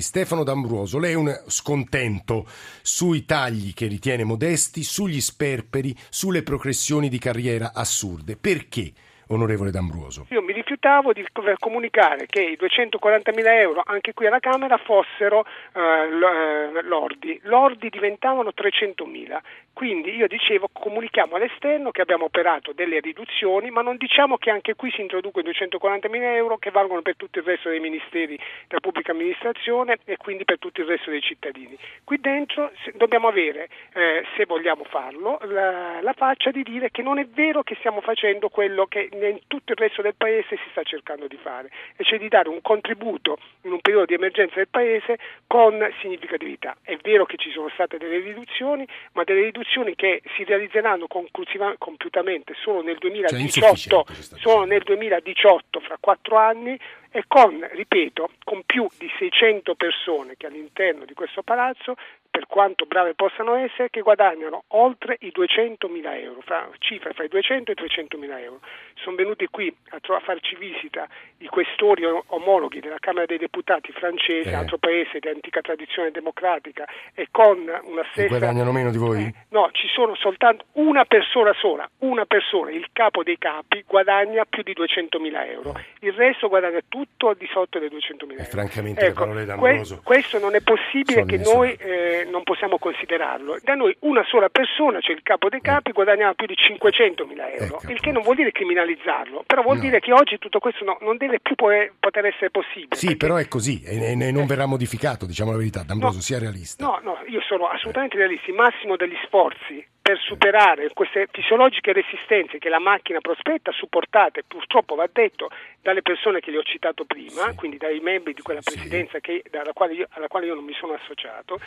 Stefano D'Ambruoso, lei è un scontento sui tagli che ritiene modesti, sugli sperperi, sulle progressioni di carriera assurde. Perché? onorevole D'Ambruoso? Io mi rifiutavo di comunicare che i 240 mila euro anche qui alla Camera fossero eh, eh lordi. Lordi diventavano 300 mila. Quindi io dicevo comunichiamo all'esterno che abbiamo operato delle riduzioni, ma non diciamo che anche qui si introducono i 240 mila euro che valgono per tutto il resto dei ministeri della pubblica amministrazione e quindi per tutto il resto dei cittadini. Qui dentro dobbiamo avere, eh, se vogliamo farlo, la, la faccia di dire che non è vero che stiamo facendo quello che in tutto il resto del Paese si sta cercando di fare, e cioè di dare un contributo in un periodo di emergenza del Paese con significatività. È vero che ci sono state delle riduzioni, ma delle riduzioni che si realizzeranno compiutamente solo nel 2018, cioè solo nel 2018 fra quattro anni e con, ripeto, con più di 600 persone che all'interno di questo palazzo per quanto brave possano essere, che guadagnano oltre i 200 mila euro, fra, cifre fra i 200 e i 300 mila euro. Sono venuti qui a, tro- a, farci visita i questori omologhi della Camera dei Deputati francese, eh. altro paese di antica tradizione democratica, e con una stessa... E guadagnano meno di voi? Eh, no, ci sono soltanto una persona sola, una persona, il capo dei capi, guadagna più di 200 mila euro. Il resto guadagna tutto al di sotto dei 200 mila euro. francamente ecco, le parole d'Ambroso... Que- questo non è possibile che noi... Eh, non possiamo considerarlo. Da noi una sola persona, cioè il capo dei capi, guadagnava più di 500 mila euro, ecco. il che non vuol dire criminalizzarlo, però vuol no. dire che oggi tutto questo no, non deve più poter essere possibile. Sì, perché... però è così e, e non verrà modificato, diciamo la verità. D'Ambroso, no, sia realista. No, no, io sono assolutamente realista. Il massimo degli sforzi per superare queste fisiologiche resistenze che la macchina prospetta, supportate purtroppo va detto dalle persone che le ho citato prima, sì. quindi dai membri di quella presidenza sì. che, quale io, alla quale io non mi sono associato,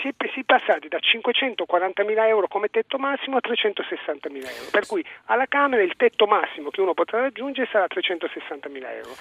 si è, si è passati da 540 mila euro come tetto massimo a 360 mila euro, per cui alla Camera il tetto massimo che uno potrà raggiungere sarà 360 mila euro.